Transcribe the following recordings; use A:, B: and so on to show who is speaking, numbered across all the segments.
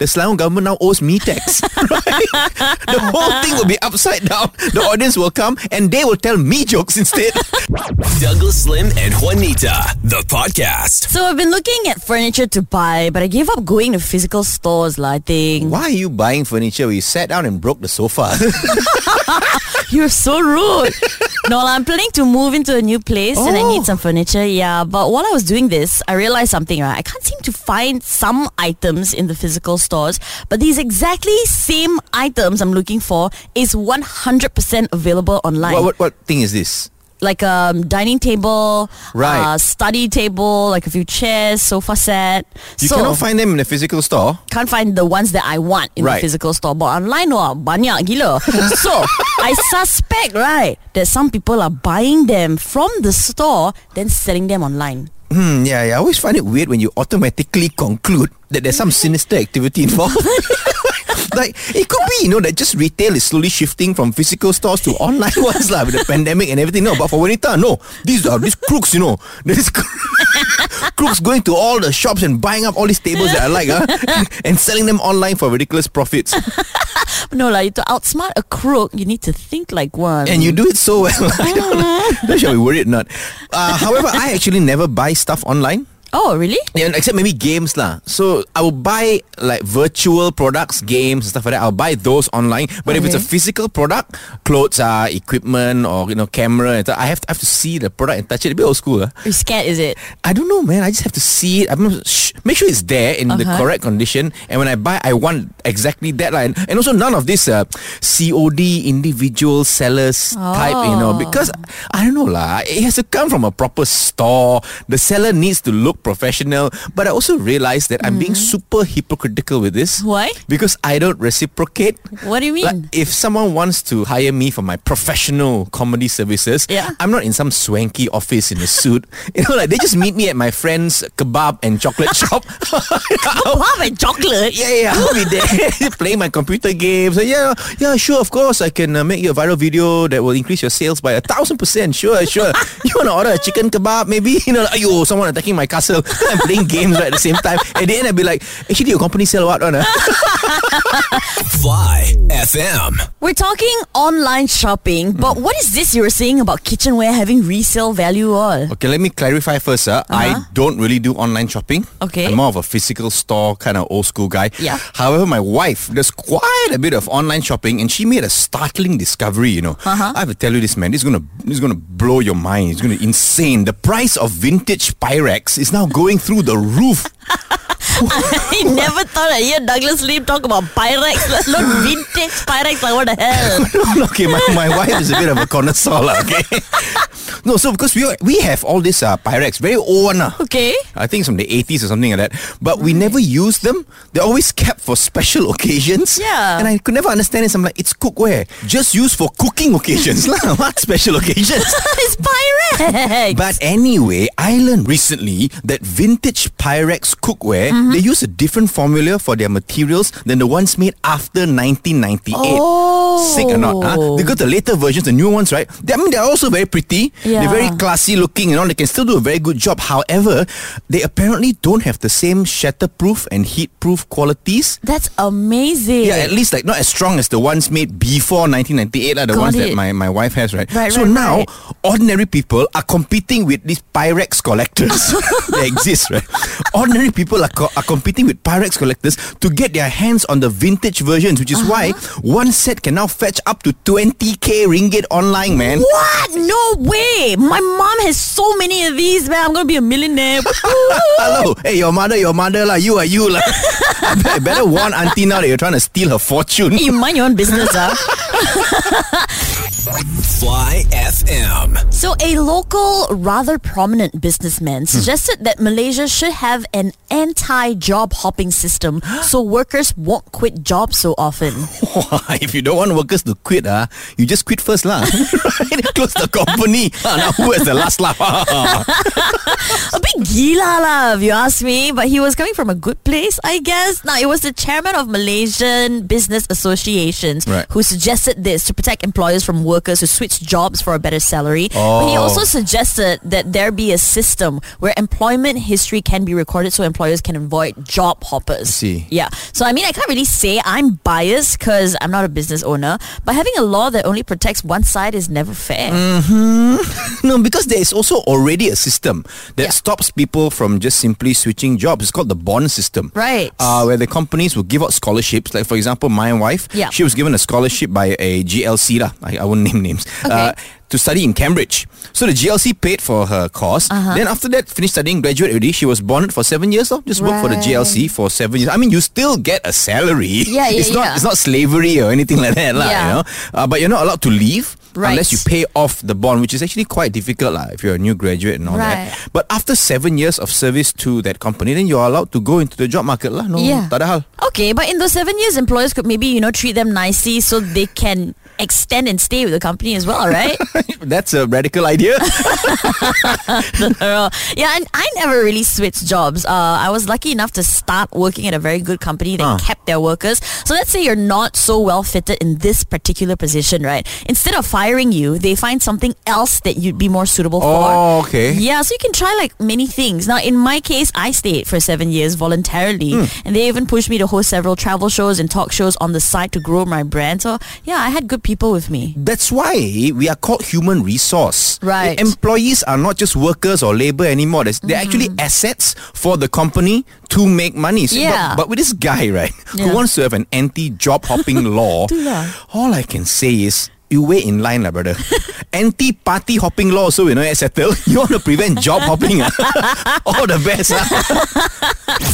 A: the Selangor government now owes me tax. right? The whole thing will be upside down. The audience will come and they will tell me jokes instead.
B: Douglas Lim and Juanita, the podcast.
C: So I've been looking at furniture to buy, but I gave up going to physical stores, lah, I think.
A: Why are you buying furniture where you sat down and broke the sofa?
C: You're so rude. no, lah, I'm planning to move into a new place and I
A: Oh.
C: need some furniture. Yeah, but while I was doing this, I realized something, right? I can't seem to find some items in the physical stores, but these exactly same items I'm looking for is 100% available online.
A: what, what, what thing is this?
C: like a um, dining table,
A: Right.
C: uh, study table, like a few chairs, sofa set.
A: You
C: so
A: cannot find them in a physical store.
C: can't find the ones that I want in
A: Right.
C: the physical store. But online, wah, banyak gila. so I suspect, right, that some people are buying them from the store, then selling them online.
A: Hmm, yeah, yeah. I always find it weird when you automatically conclude that there's some sinister activity involved. like, it could be, you know, that just retail is slowly shifting from physical stores to online ones lah with the pandemic and everything. No, but for Juanita, no. These are these crooks, you know. These crooks going to all the shops and buying up all these tables that I like, huh? and selling them online for ridiculous profits.
C: No, like to outsmart a crook, you need to think like one.
A: And you do it so well. I don't know. Don't you be worried or not. Uh, however, I actually never buy stuff online.
C: Oh, really?
A: Yeah, except maybe games lah. So I will buy like virtual products, games and stuff like that. I'll buy those online. But if it's a physical product, clothes, uh, equipment or you know camera, and stuff, I have to, I have to see the product and touch it. A bit old school. Uh.
C: You're scared, is it?
A: I don't know, man. I just have to see it. I mean, sh- make sure it's there in the
C: Uh-huh.
A: correct condition. And when I buy, I want exactly that. lah. And, also none of this uh, COD individual sellers type, you know,
C: Oh.
A: because I don't know lah. It has to come from a proper store. The seller needs to look professional. But I also realize that I'm being super hypocritical with this.
C: Why?
A: Because I don't reciprocate.
C: What do you mean?
A: Like, if someone wants to hire me for my professional comedy services,
C: Yeah.
A: I'm not in some swanky office in a suit. You know, like they just meet me at my friend's kebab and chocolate shop.
C: Kebab and chocolate?
A: Yeah, yeah, I'll be there playing my computer games. So, yeah, yeah, sure, of course, I can uh, make you a viral video that will increase your sales by a thousand percent. Sure, sure. you want to order a chicken kebab, maybe? You know, like, ayo, someone attacking my castle. I'm playing games right at the same time. At the end, I'd be like, actually, your company sell what one? Uh?
B: Fly FM.
C: We're talking online shopping, but what is this you were saying about kitchenware having resale value all?
A: Okay, let me clarify first. Uh. I
C: Uh-huh.
A: don't really do online shopping.
C: Okay.
A: I'm more of a physical store kind of old school guy.
C: Yeah.
A: However, my wife does quite a bit of online shopping, and she made a startling discovery. You know,
C: Uh-huh.
A: I have to tell you this, man. This is gonna this is gonna blow your mind. It's gonna be insane. The price of vintage Pyrex is now going through the roof.
C: I never thought I'd hear Douglas Lim talk about Pyrex, let alone vintage Pyrex. Like, what the hell?
A: okay, my, my wife is a bit of a connoisseur, okay. No, so because we we have all this uh, Pyrex, very old one. ah.
C: Okay.
A: I think it's from the 80s or something like that. But we never use them. They're always kept for special occasions.
C: Yeah.
A: And I could never understand this. I'm like, it's cookware. Just used for cooking occasions. lah. what special occasions?
C: it's Pyrex.
A: But anyway, I learned recently that vintage Pyrex cookware,
C: Mm-hmm.
A: they use a different formula for their materials than the ones made after 1998.
C: Oh.
A: Sick or not? Huh? Because the later versions, the new ones, right? They, I mean, they're also very pretty. They're very classy looking and all. They can still do a very good job. However, they apparently don't have the same shatterproof and heatproof qualities.
C: That's amazing.
A: Yeah, at least like not as strong as the ones made before 1998, like the
C: Got
A: ones that my, my wife has, right?
C: Right,
A: so
C: right,
A: now,
C: right.
A: ordinary people are competing with these Pyrex collectors that exist, right? Ordinary people are, co- are competing with Pyrex collectors to get their hands on the vintage versions, which is why
C: Uh-huh.
A: one set can now fetch up to 20k ringgit online, man.
C: What? No way. My mom has so many of these, man. I'm to be a millionaire.
A: Hello, hey, your mother, your mother, lah. You are you, lah. I bet- I better warn auntie now that you're trying to steal her fortune.
C: you mind your own business, huh? Ah.
B: Fly FM.
C: So, a local, rather prominent businessman suggested that Malaysia should have an anti job hopping system so workers won't quit jobs so often.
A: if you don't want workers to quit, ah, you just quit first, lah. right? Close the company. Ah, now who has the last laugh?
C: A bit gila lah, if you ask me, but he was coming from a good place, I guess. Now, it was the chairman of Malaysian Business Associations
A: Right.
C: who suggested this to protect employers from working workers who switch jobs for a better salary. But he
A: Oh.
C: also suggested that there be a system where employment history can be recorded so employers can avoid job hoppers.
A: see.
C: Yeah. So I mean, I can't really say I'm biased because I'm not a business owner. But having a law that only protects one side is never fair.
A: No, because there is also already a system that
C: Yeah.
A: stops people from just simply switching jobs. It's called the bond system.
C: Right.
A: Uh, where the companies will give out scholarships. Like, for example, my wife,
C: Yeah.
A: she was given a scholarship by a GLC. Lah. I, I won't name names.
C: Okay.
A: Uh, to study in Cambridge. So the GLC paid for her course.
C: Uh-huh.
A: Then after that, finished studying, graduate already. She was bonded for seven years. Though. Just work for the GLC for seven years. I mean, you still get a salary.
C: Yeah, yeah,
A: it's not.
C: yeah.
A: It's not slavery or anything like that, lah.
C: Yeah.
A: You know, uh, but you're not allowed to leave
C: Right.
A: unless you pay off the bond, which is actually quite difficult, lah. If you're a new graduate and all
C: Right.
A: that. But after seven years of service to that company, then you're allowed to go into the job market, lah. No,
C: Yeah.
A: hal.
C: Okay, but in those seven years, employers could maybe you know treat them nicely so they can extend and stay with the company as well, right?
A: That's a radical idea.
C: yeah, and I never really switched jobs. Uh, I was lucky enough to start working at a very good company that
A: Ah.
C: kept their workers. So let's say you're not so well fitted in this particular position, right? Instead of firing you, they find something else that you'd be more suitable for.
A: Oh, okay.
C: Yeah, so you can try like many things. Now, in my case, I stayed for seven years voluntarily,
A: Hmm.
C: and they even pushed me to host several travel shows and talk shows on the side to grow my brand. So yeah, I had good people with me.
A: That's why we are called human resource.
C: Right.
A: Employees are not just workers or labor anymore. They're actually assets for the company to make money. So-
C: Mm-hmm. Yeah.
A: But, but with this guy, right, who wants to have an anti-job hopping law, all I can say is you wait in line, lah, brother. Anti-party hopping law, so you know, it's settled. You want to prevent job hopping? ah? all the best. ah.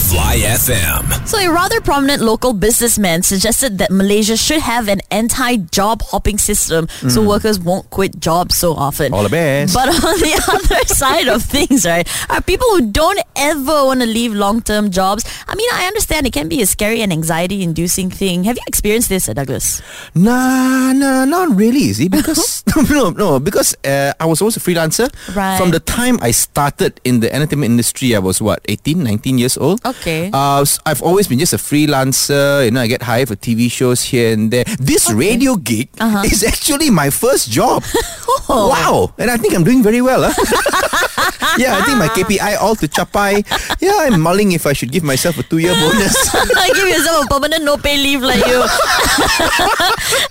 B: Fly FM.
C: So, a rather prominent local businessman suggested that Malaysia should have an anti-job hopping system so workers won't quit jobs so often.
A: Hmm. All the best.
C: But on the other side of things, right, are people who don't ever want to leave long-term jobs. I mean, I understand it can be a scary and anxiety-inducing thing. Have you experienced this, uh, Douglas?
A: Nah, nah, not really, see, because no, no, because uh, I was always a freelancer.
C: Right.
A: From the time I started in the entertainment industry, I was what 18, 19 years old.
C: Okay.
A: Uh, s- I've always been just a freelancer. You know, I get hired for TV shows here and there. This radio gig
C: Uh-huh.
A: is actually my first job.
C: Oh.
A: Wow, and I think I'm doing very well. Huh? Yeah, I think my KPI all to chapai. Yeah, I'm mulling if I should give myself a two-year bonus.
C: I Give yourself a permanent no pay leave like you.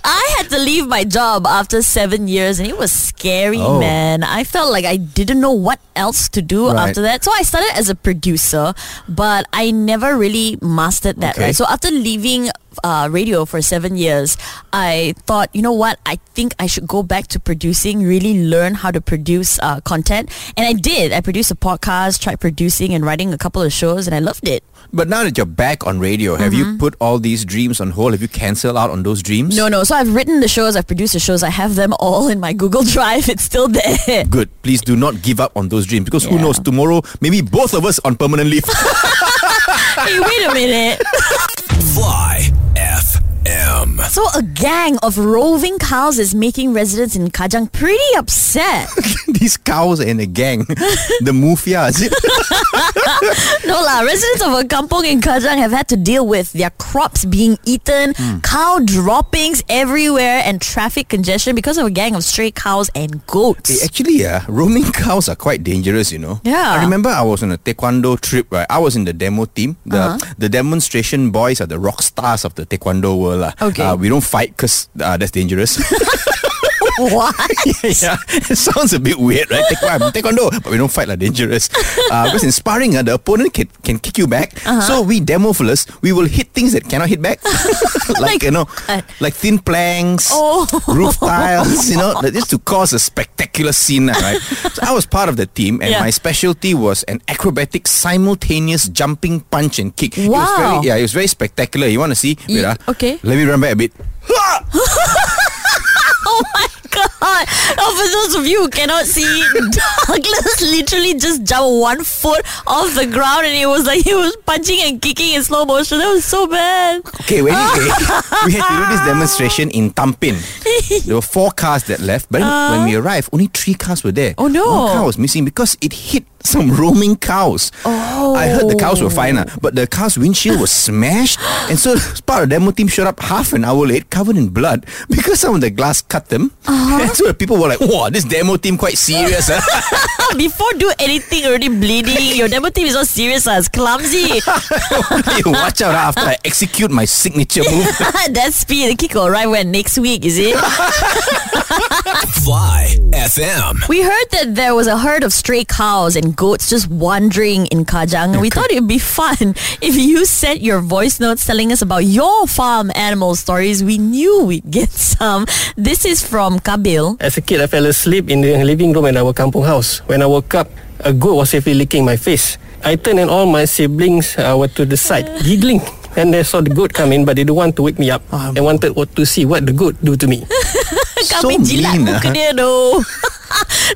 C: I had to leave my job after seven years and it was scary,
A: Oh.
C: man. I felt like I didn't know what else to do
A: Right.
C: after that. So I started as a producer, but I never really mastered that,
A: Okay.
C: right? So after leaving uh, radio for seven years, I thought, you know what? I think I should go back to producing, really learn how to produce uh, content. And I did. I produced a podcast, tried producing and writing a couple of shows, and I loved it.
A: But now that you're back on radio, have
C: Mm-hmm.
A: you put all these dreams on hold? Have you cancelled out on those dreams?
C: No, no. So I've written the shows, I've produced the shows, I have them all in my Google Drive. It's still there.
A: Good. Please do not give up on those dreams because who knows, tomorrow, maybe both of us on permanent leave.
C: hey, wait a minute.
B: Fly FM.
C: So a gang of roving cows is making residents in Kajang pretty upset.
A: these cows and a gang. the mufia, is it?
C: no lah, residents of a kampong in Kajang have had to deal with their crops being eaten, cow droppings everywhere, and traffic congestion because of a gang of stray cows and goats.
A: Eh, Actually, uh, roaming cows are quite dangerous, you know.
C: Yeah.
A: I remember I was on a taekwondo trip, right? I was in the demo team. The
C: Uh-huh.
A: the demonstration boys are the rock stars of the taekwondo world. Lah.
C: Okay.
A: Uh, we don't fight because uh, that's dangerous.
C: what?
A: yeah, it sounds a bit weird, right? Taekwondo, taekwondo but we don't fight like dangerous. Uh, because in sparring, uh, the opponent can, can kick you back.
C: Uh-huh.
A: So we demo fellas, we will hit things that cannot hit back, like, you know, like thin planks,
C: Oh.
A: roof tiles, you know, just to cause a spectacular scene, uh, right? So I was part of the team, and
C: Yeah.
A: my specialty was an acrobatic simultaneous jumping punch and kick. It was
C: Wow.
A: very, yeah, it was very spectacular. You want to see? Wait, ah.
C: okay.
A: Let me run back a bit.
C: Oh my god! Oh, for those of you who cannot see, Douglas literally just jumped one foot off the ground and it was like he was punching and kicking in slow motion. That was so bad.
A: Okay, well, anyway, we had to do this demonstration in Tampin. There were four cars that left, but then when we uh. arrived, only three cars were there.
C: Oh, no.
A: One car was missing because it hit some roaming cows. Oh. I heard the cows were fine, ah, but the car's windshield was smashed. And so part of the demo team showed up half an hour late, covered in blood, because some of the glass cut them. And so the people were like, wow, this demo team quite serious. ah."
C: Before do anything already bleeding, your demo team is not serious, ah, it's clumsy.
A: you watch out after I execute my signature move.
C: that speed, the kick will arrive when next week, is it?
B: Fly FM.
C: We heard that there was a herd of stray cows and goats just wandering in Kajang. And we thought it would be fun if you sent your voice notes telling us about your farm animal stories. We knew we'd get some. This is from Kabil.
D: As a kid, I fell asleep in the living room in our kampung house. When I woke up, a goat was safely licking my face. I turned and all my siblings uh, were to the side, giggling. And they saw the goat come in, but they didn't want to wake me up. and wanted to see what the goat do to me.
A: so
C: Kami jilat
A: mean.
C: muka
A: ah.
C: dia though.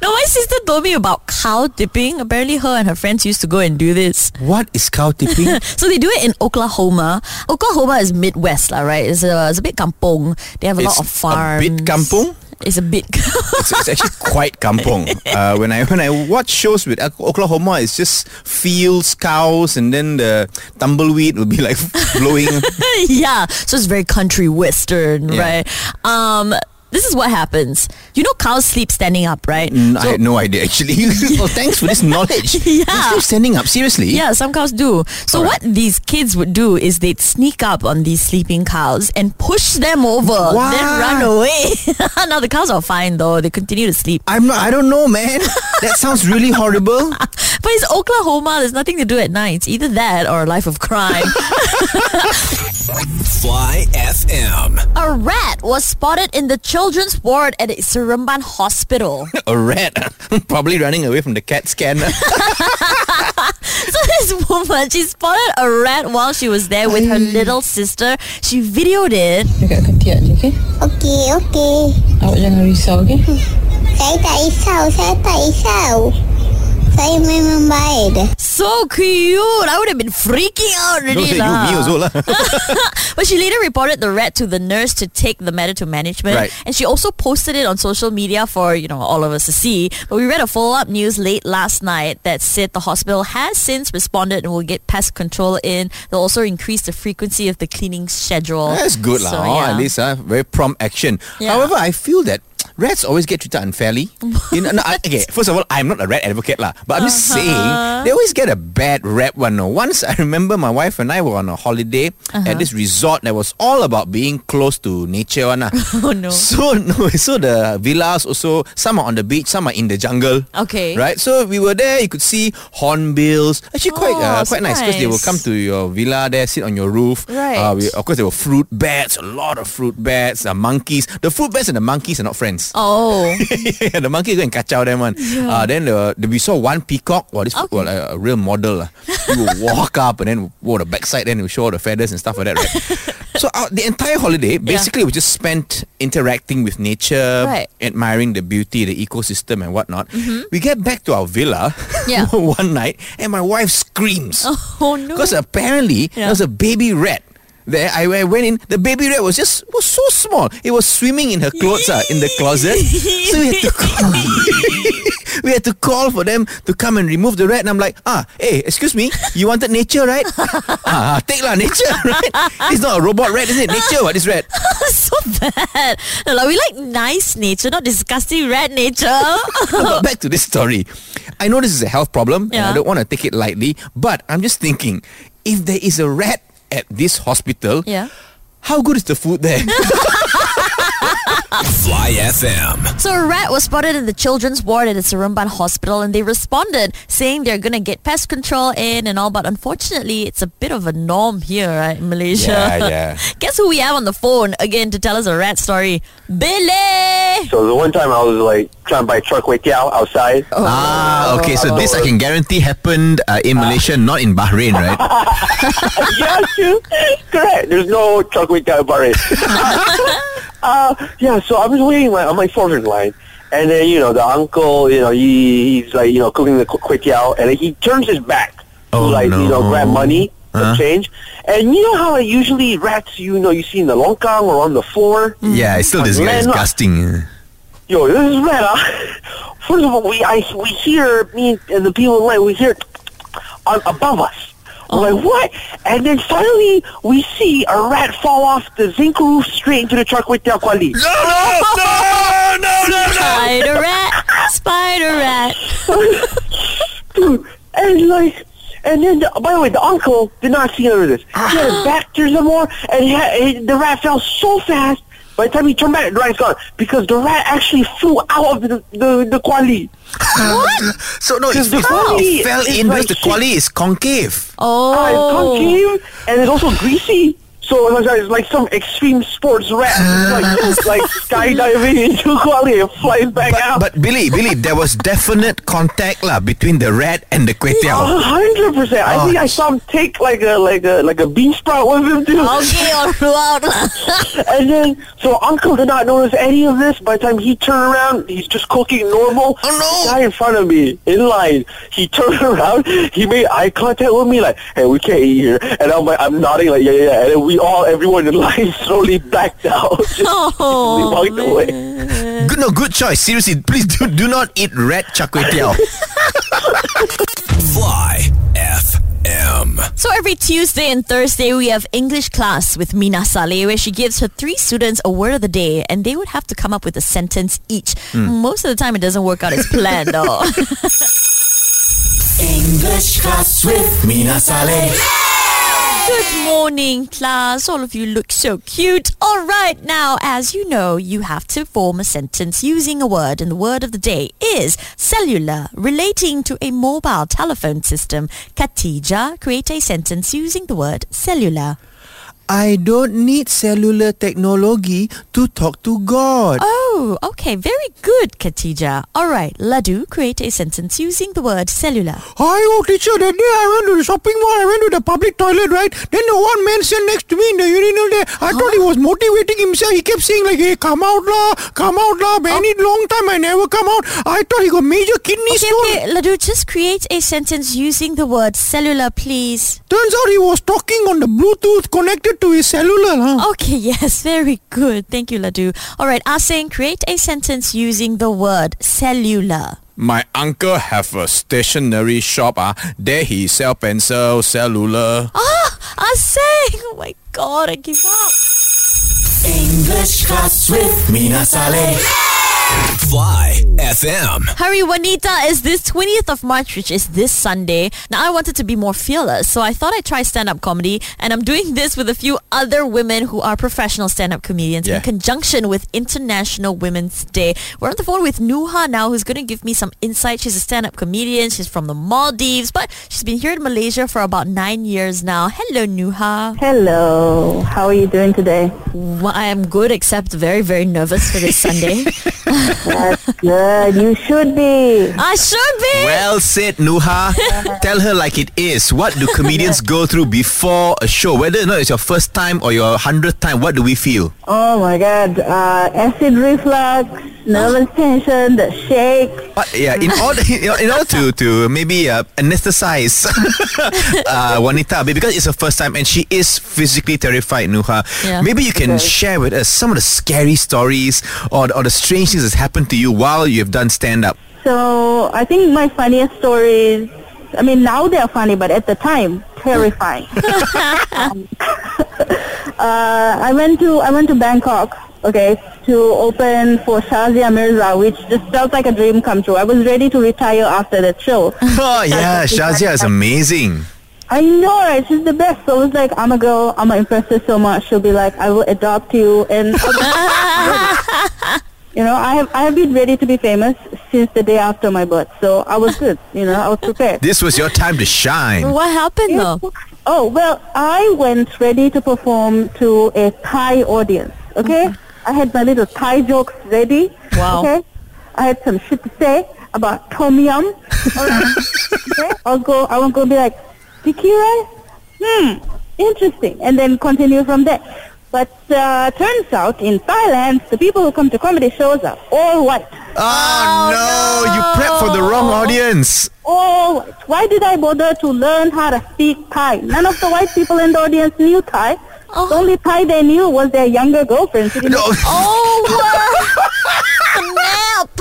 C: no, my sister told me about cow tipping. Apparently, her and her friends used to go and do this.
A: What is cow tipping?
C: So they do it in Oklahoma. Oklahoma is Midwest, lah, right? It's a, it's a bit kampong. They have a lot of farms.
A: A bit kampung?
C: It's a bit.
A: it's, it's actually quite kampong. Uh, when I when I watch shows with Oklahoma, it's just fields, cows, and then the tumbleweed will be like blowing.
C: yeah. So it's very country western,
A: Yeah.
C: right? Um, this is what happens. You know, cows sleep standing up, right?
A: Mm, I had no idea actually. oh, thanks for this knowledge.
C: Yeah.
A: They still standing up. Seriously.
C: Yeah, some cows do. So
A: Alright.
C: what these kids would do is they'd sneak up on these sleeping cows and push them over,
A: What?
C: then run away. now the cows are fine though; they continue to sleep.
A: I'm not. I don't know, man. that sounds really horrible.
C: But it's Oklahoma. There's nothing to do at night. It's either that or a life of crime.
B: Fly FM.
C: a rat was spotted in the children's ward at Seremban Hospital.
A: A rat, probably running away from the CAT scan.
C: So this woman, she spotted a rat while she was there with her little sister. She videoed it.
E: Dekat ketiak je, okey?
F: Okey, okey.
E: Awak jangan risau, okey?
F: Saya tak risau, saya tak risau. Saya memang baik.
C: So cute. I would have been freaking out
A: Don't
C: already
A: say you,
C: lah.
A: me also lah.
C: But she later reported the rat to the nurse to take the matter to management.
A: Right.
C: And she also posted it on social media for, you know, all of us to see. But we read a follow-up news late last night that said the hospital has since responded and will get pest control in. They'll also increase the frequency of the cleaning schedule.
A: That's good
C: So,
A: lah. oh,
C: yeah.
A: At least uh, very prompt action.
C: Yeah.
A: However, I feel that rats always get treated unfairly. you know, no, I- okay, first of all, I'm not a rat advocate lah, but I'm just
C: Uh-huh.
A: saying they always get a bad rap one. No. Once I remember my wife and I were on a holiday
C: Uh-huh.
A: at this resort that was all about being close to nature one. ah.
C: Oh, no.
A: So no, so the villas also some are on the beach, some are in the jungle.
C: Okay.
A: Right. So we were there. You could see hornbills. Actually, quite
C: Oh,
A: uh, quite nice because they will come to your villa there, sit on your roof.
C: Right.
A: Uh, we, of course, there were fruit bats, a lot of fruit bats, uh, monkeys. The fruit bats and the monkeys are not friends.
C: Oh.
A: the monkey go and catch out them one. Uh, then the, the, we saw one peacock. Wow, this
C: Okay.
A: well, a, a real model. Uh. You walk up and then whoa, the backside, then we show all the feathers and stuff like that, right? so uh, the entire holiday basically we just spent interacting with nature,
C: Right.
A: admiring the beauty, the ecosystem and whatnot. We get back to our villa
C: Yeah.
A: one night and my wife screams.
C: Oh, no.
A: Because apparently
C: Yeah.
A: there was a baby rat. There, I, I went in. The baby rat was just was so small. It was swimming in her clothes uh, in the closet. so we had to call, we had to call for them to come and remove the rat. And I'm like, ah, hey, excuse me, you wanted nature, right? ah, ah, take lah nature, right? It's not a robot rat, is it? Nature, what is rat?
C: so bad. No, like, we like nice nature, not disgusting rat nature.
A: but back to this story. I know this is a health problem, and I don't want to take it lightly. But I'm just thinking, if there is a rat at this hospital,
C: Yeah.
A: how good is the food there?
B: Fly FM.
C: So a rat was spotted in the children's ward at the Seremban Hospital and they responded saying they're going to get pest control in and all but unfortunately it's a bit of a norm here right, in Malaysia.
A: Yeah, yeah.
C: Guess who we have on the phone again to tell us a rat story? Billy!
G: So the one time I was like trying to buy char kway teow outside.
A: Ah, okay. So this I can guarantee happened uh, in Malaysia, not in Bahrain, right?
G: yeah, true. Correct. There's no char kway teow in Bahrain. uh, yeah, so I was waiting on my in line. And then, you know, the uncle, you know, he, he's like, you know, cooking the ku- kway. And he turns his back
A: Oh,
G: to like, you know, grab money,
A: Huh?
G: uh change. And you know how usually rats, you know, you see in the longkang or on the floor?
A: yeah, it's still
G: this guy is
A: disgusting.
G: Yo, this is rat, ah. first of all, we I we hear me and the people in line. We hear on, above us. We're like oh. what? And then finally, we see a rat fall off the zinc roof straight into the truck with their kuali.
A: No, no, no, no, no, no.
C: Spider rat, spider rat.
G: dude. And like, and then the, by the way, the uncle did not see none of this. He had his back to some more, and he had, he, the rat fell so fast. By the time he turned back, the rat's gone because the rat actually flew out of the the, the kuali.
A: So no,
G: it's, the
A: it
G: quality
A: fell
G: is
A: in because
G: like
A: the
G: shit.
A: quality is concave.
C: Oh.
G: Uh, it's concave and it's also greasy. So it was like, it's like some extreme sports rat, uh. It's like, like skydiving into quality and flying back
A: But,
G: out.
A: but Billy, Billy, there was definite contact lah between the rat and the kway teow.
G: hundred percent. I
A: Oh,
G: think I saw him take like a like a like a bean sprout with him too.
C: Okay, or flew out.
G: And then, so Uncle did not notice any of this. By the time he turned around, he's just cooking normal.
A: Oh, no.
G: The guy in front of me, in line, he turned around, he made eye contact with me, like, hey, we can't eat here. And I'm like, I'm nodding, like, yeah, yeah, yeah. And then we all, everyone in line slowly backed out. Just
C: Oh,
G: we walked away.
A: Good, no, good choice. Seriously, please do, do not eat red char kway teow.
B: Fly FM.
C: So every Tuesday and Thursday we have English class with Mina Saleh where she gives her three students a word of the day and they would have to come up with a sentence each. Hmm. Most of the time it doesn't work out as planned though.
B: English class with Mina Saleh.
C: Good morning class. All of you look so cute. All right, now as you know, you have to form a sentence using a word and the word of the day is cellular relating to a mobile telephone system. Katija, create a sentence using the word cellular.
A: I don't need cellular technology to talk to God.
C: Oh, okay. Very good, Katija. All right, Ladu, create a sentence using the word cellular.
A: Hi, oh teacher, that day I went to the shopping mall, I went to the public toilet, right? Then the one man sat next to me in the urinal there. I thought he was motivating himself. He kept saying like, hey, come out lah, come out lah. Many oh. long time I never come out. I thought he got major kidney
C: Okay,
A: stone.
C: okay, Ladu, just create a sentence using the word cellular, please.
A: Turns out he was talking on the Bluetooth connected to his cellular. Huh?
C: Okay, yes, very good. Thank you, Ladu. All right, Asing, create a sentence using the word cellular.
A: My uncle have a stationery shop. Ah, There he sell pencil, cellular.
C: Ah, Asing! Oh my god, I give up.
B: English class with Mina Saleh. Fly FM.
C: Hurry Juanita is this 20th of March, which is this Sunday. Now, I wanted to be more fearless, so I thought I'd try stand-up comedy, and I'm doing this with a few other women who are professional stand-up comedians
A: Yeah.
C: in conjunction with International Women's Day. We're on the phone with Nuha now, who's going to give me some insight. She's a stand-up comedian. She's from the Maldives, but she's been here in Malaysia for about nine years now. Hello, Nuha.
H: Hello. How are you doing today?
C: Well, I am good, except very, very nervous for this Sunday.
H: That's good. You should be.
C: I should be.
A: Well said, Nuha. Tell her like it is. What do comedians go through before a show? Whether or not it's your first time or your hundredth time, what do we feel?
H: Oh my God. Uh, acid reflux, nervous tension, the shake.
A: But yeah, in order in order to to maybe uh, anesthetize uh, Juanita because it's her first time and she is physically terrified, Nuha.
C: Yeah.
A: Maybe you can share with us some of the scary stories or or the strange things that's happened to you while you've done stand up.
H: So I think my funniest stories. I mean, now they're funny, but at the time, terrifying. um, uh, I went to I went to Bangkok. Okay, to open for Shazia Mirza, which just felt like a dream come true. I was ready to retire after that show.
A: Oh yeah, Shazia is amazing.
H: I know, right? She's the best. So it was like, I'm a girl. I'm gonna impress her so much. She'll be like, I will adopt you, and you know, I have I have been ready to be famous since the day after my birth. So I was good. You know, I was prepared.
A: This was your time to shine.
C: What happened though?
H: Oh well, I went ready to perform to a Thai audience. Okay, I had my little Thai jokes ready.
C: Wow.
H: Okay, I had some shit to say about tom yum. Alright. okay, I'll go. I won't go be like, sticky rice. Hmm, interesting, and then continue from there. But uh, turns out in Thailand, the people who come to comedy shows are all white.
A: Oh, no, you prepped for the wrong audience.
H: All white. Why did I bother to learn how to speak Thai? None of the white people in the audience knew Thai. The only Thai they knew was their younger girlfriend. sitting
A: No.
C: Oh. Snap.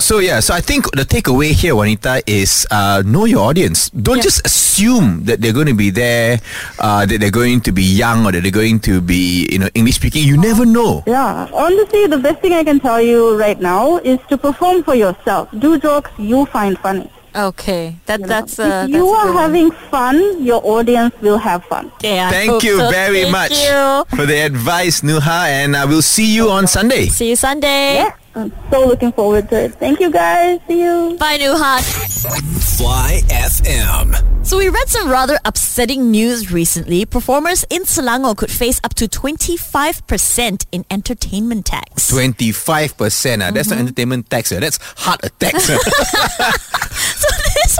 A: So yeah, so I think the takeaway here, Juanita, is uh, know your audience. Don't just assume that they're going to be there, uh, that they're going to be young or that they're going to be, you know, English speaking. You never know.
H: Yeah, honestly, the best thing I can tell you right now is to perform for yourself. Do jokes you find funny.
I: Okay, that
H: you
I: that's uh,
H: if you
I: that's a
H: are
I: good
H: having fun, your audience will have fun.
C: Okay, I
A: Thank you
C: so.
A: very
C: Thank
A: much
C: you.
A: for the advice, Nuha, and I will see you on Sunday.
C: See you Sunday.
H: Yeah, I'm so looking forward to it. Thank you guys. See you.
C: Bye, Nuhat.
B: Fly FM.
C: So we read some rather upsetting news recently. Performers in Selangor could face up to 25% in entertainment tax.
A: 25%. Uh, That's not entertainment tax. Uh, that's heart attacks.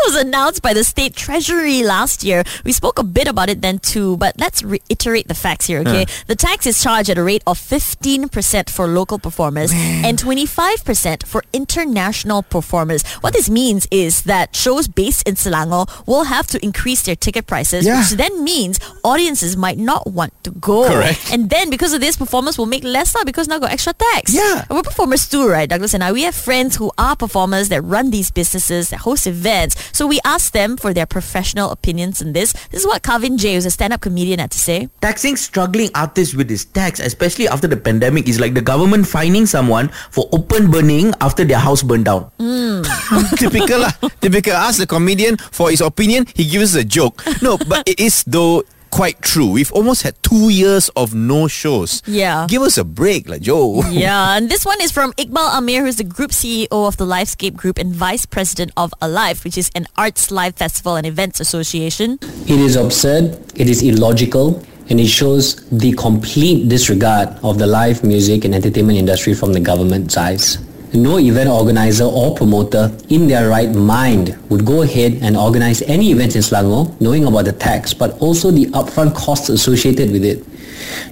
C: was announced by the state treasury last year. We spoke a bit about it then too, but let's reiterate the facts here, okay? The tax is charged at a rate of 15% for local performers and 25% for international performers. What this means is that shows based in Selangor will have to increase their ticket prices,
A: Yeah.
C: which then means audiences might not want to go.
A: Correct.
C: And then because of this, performers will make less now because now got extra tax.
A: Yeah.
C: And we're performers too, right, Douglas and I? We have friends who are performers that run these businesses, that host events. So we asked them for their professional opinions on this. This is what Kavin Jay, who's a stand-up comedian, had to say.
J: Taxing struggling artists with this tax, especially after the pandemic, is like the government fining someone for open burning after their house burned down. Hmm.
A: Typical lah. Typical. Ask the comedian for his opinion. He gives us a joke. No, but it is though quite true. We've almost had two years of no shows.
C: Yeah.
A: Give us a break, like Joe.
C: Yeah, and this one is from Iqbal Ameer, who's the group CEO of the Livescape Group and vice president of Alive, which is an arts live festival and events association.
K: It is absurd, it is illogical, and it shows the complete disregard of the live music and entertainment industry from the government's eyes. No event organizer or promoter in their right mind would go ahead and organize any events in Selangor knowing about the tax but also the upfront costs associated with it.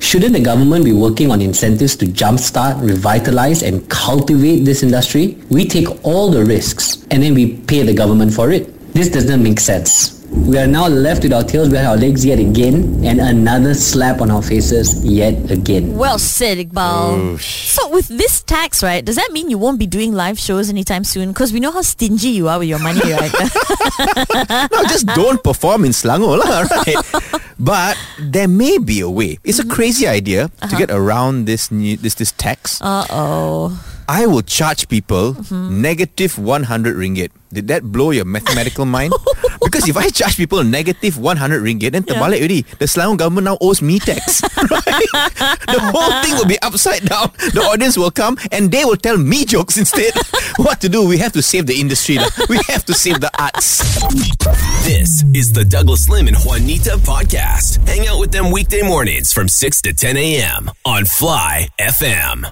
K: Shouldn't the government be working on incentives to jumpstart, revitalize and cultivate this industry? We take all the risks and then we pay the government for it. This doesn't make sense. We are now left with our tails behind our legs yet again and another slap on our faces yet again.
C: Well said, Iqbal. So with this tax, right, does that mean you won't be doing live shows anytime soon? Because we know how stingy you are with your money, right?
A: no, just don't perform in Selangor, lah, right? But there may be a way. It's a mm-hmm. crazy idea to uh-huh. get around this new, this this tax.
C: Uh-oh.
A: I will charge people negative 100 ringgit. Did that blow your mathematical mind? because if I charge people negative 100 ringgit, then terbalik already. The Selangor government now owes me tax. right? The whole thing will be upside down. The audience will come and they will tell me jokes instead. what to do? We have to save the industry. lah. We have to save the arts.
B: This is the Douglas Lim and Juanita podcast. Hang out with them weekday mornings from 6 to 10 a.m. on Fly FM.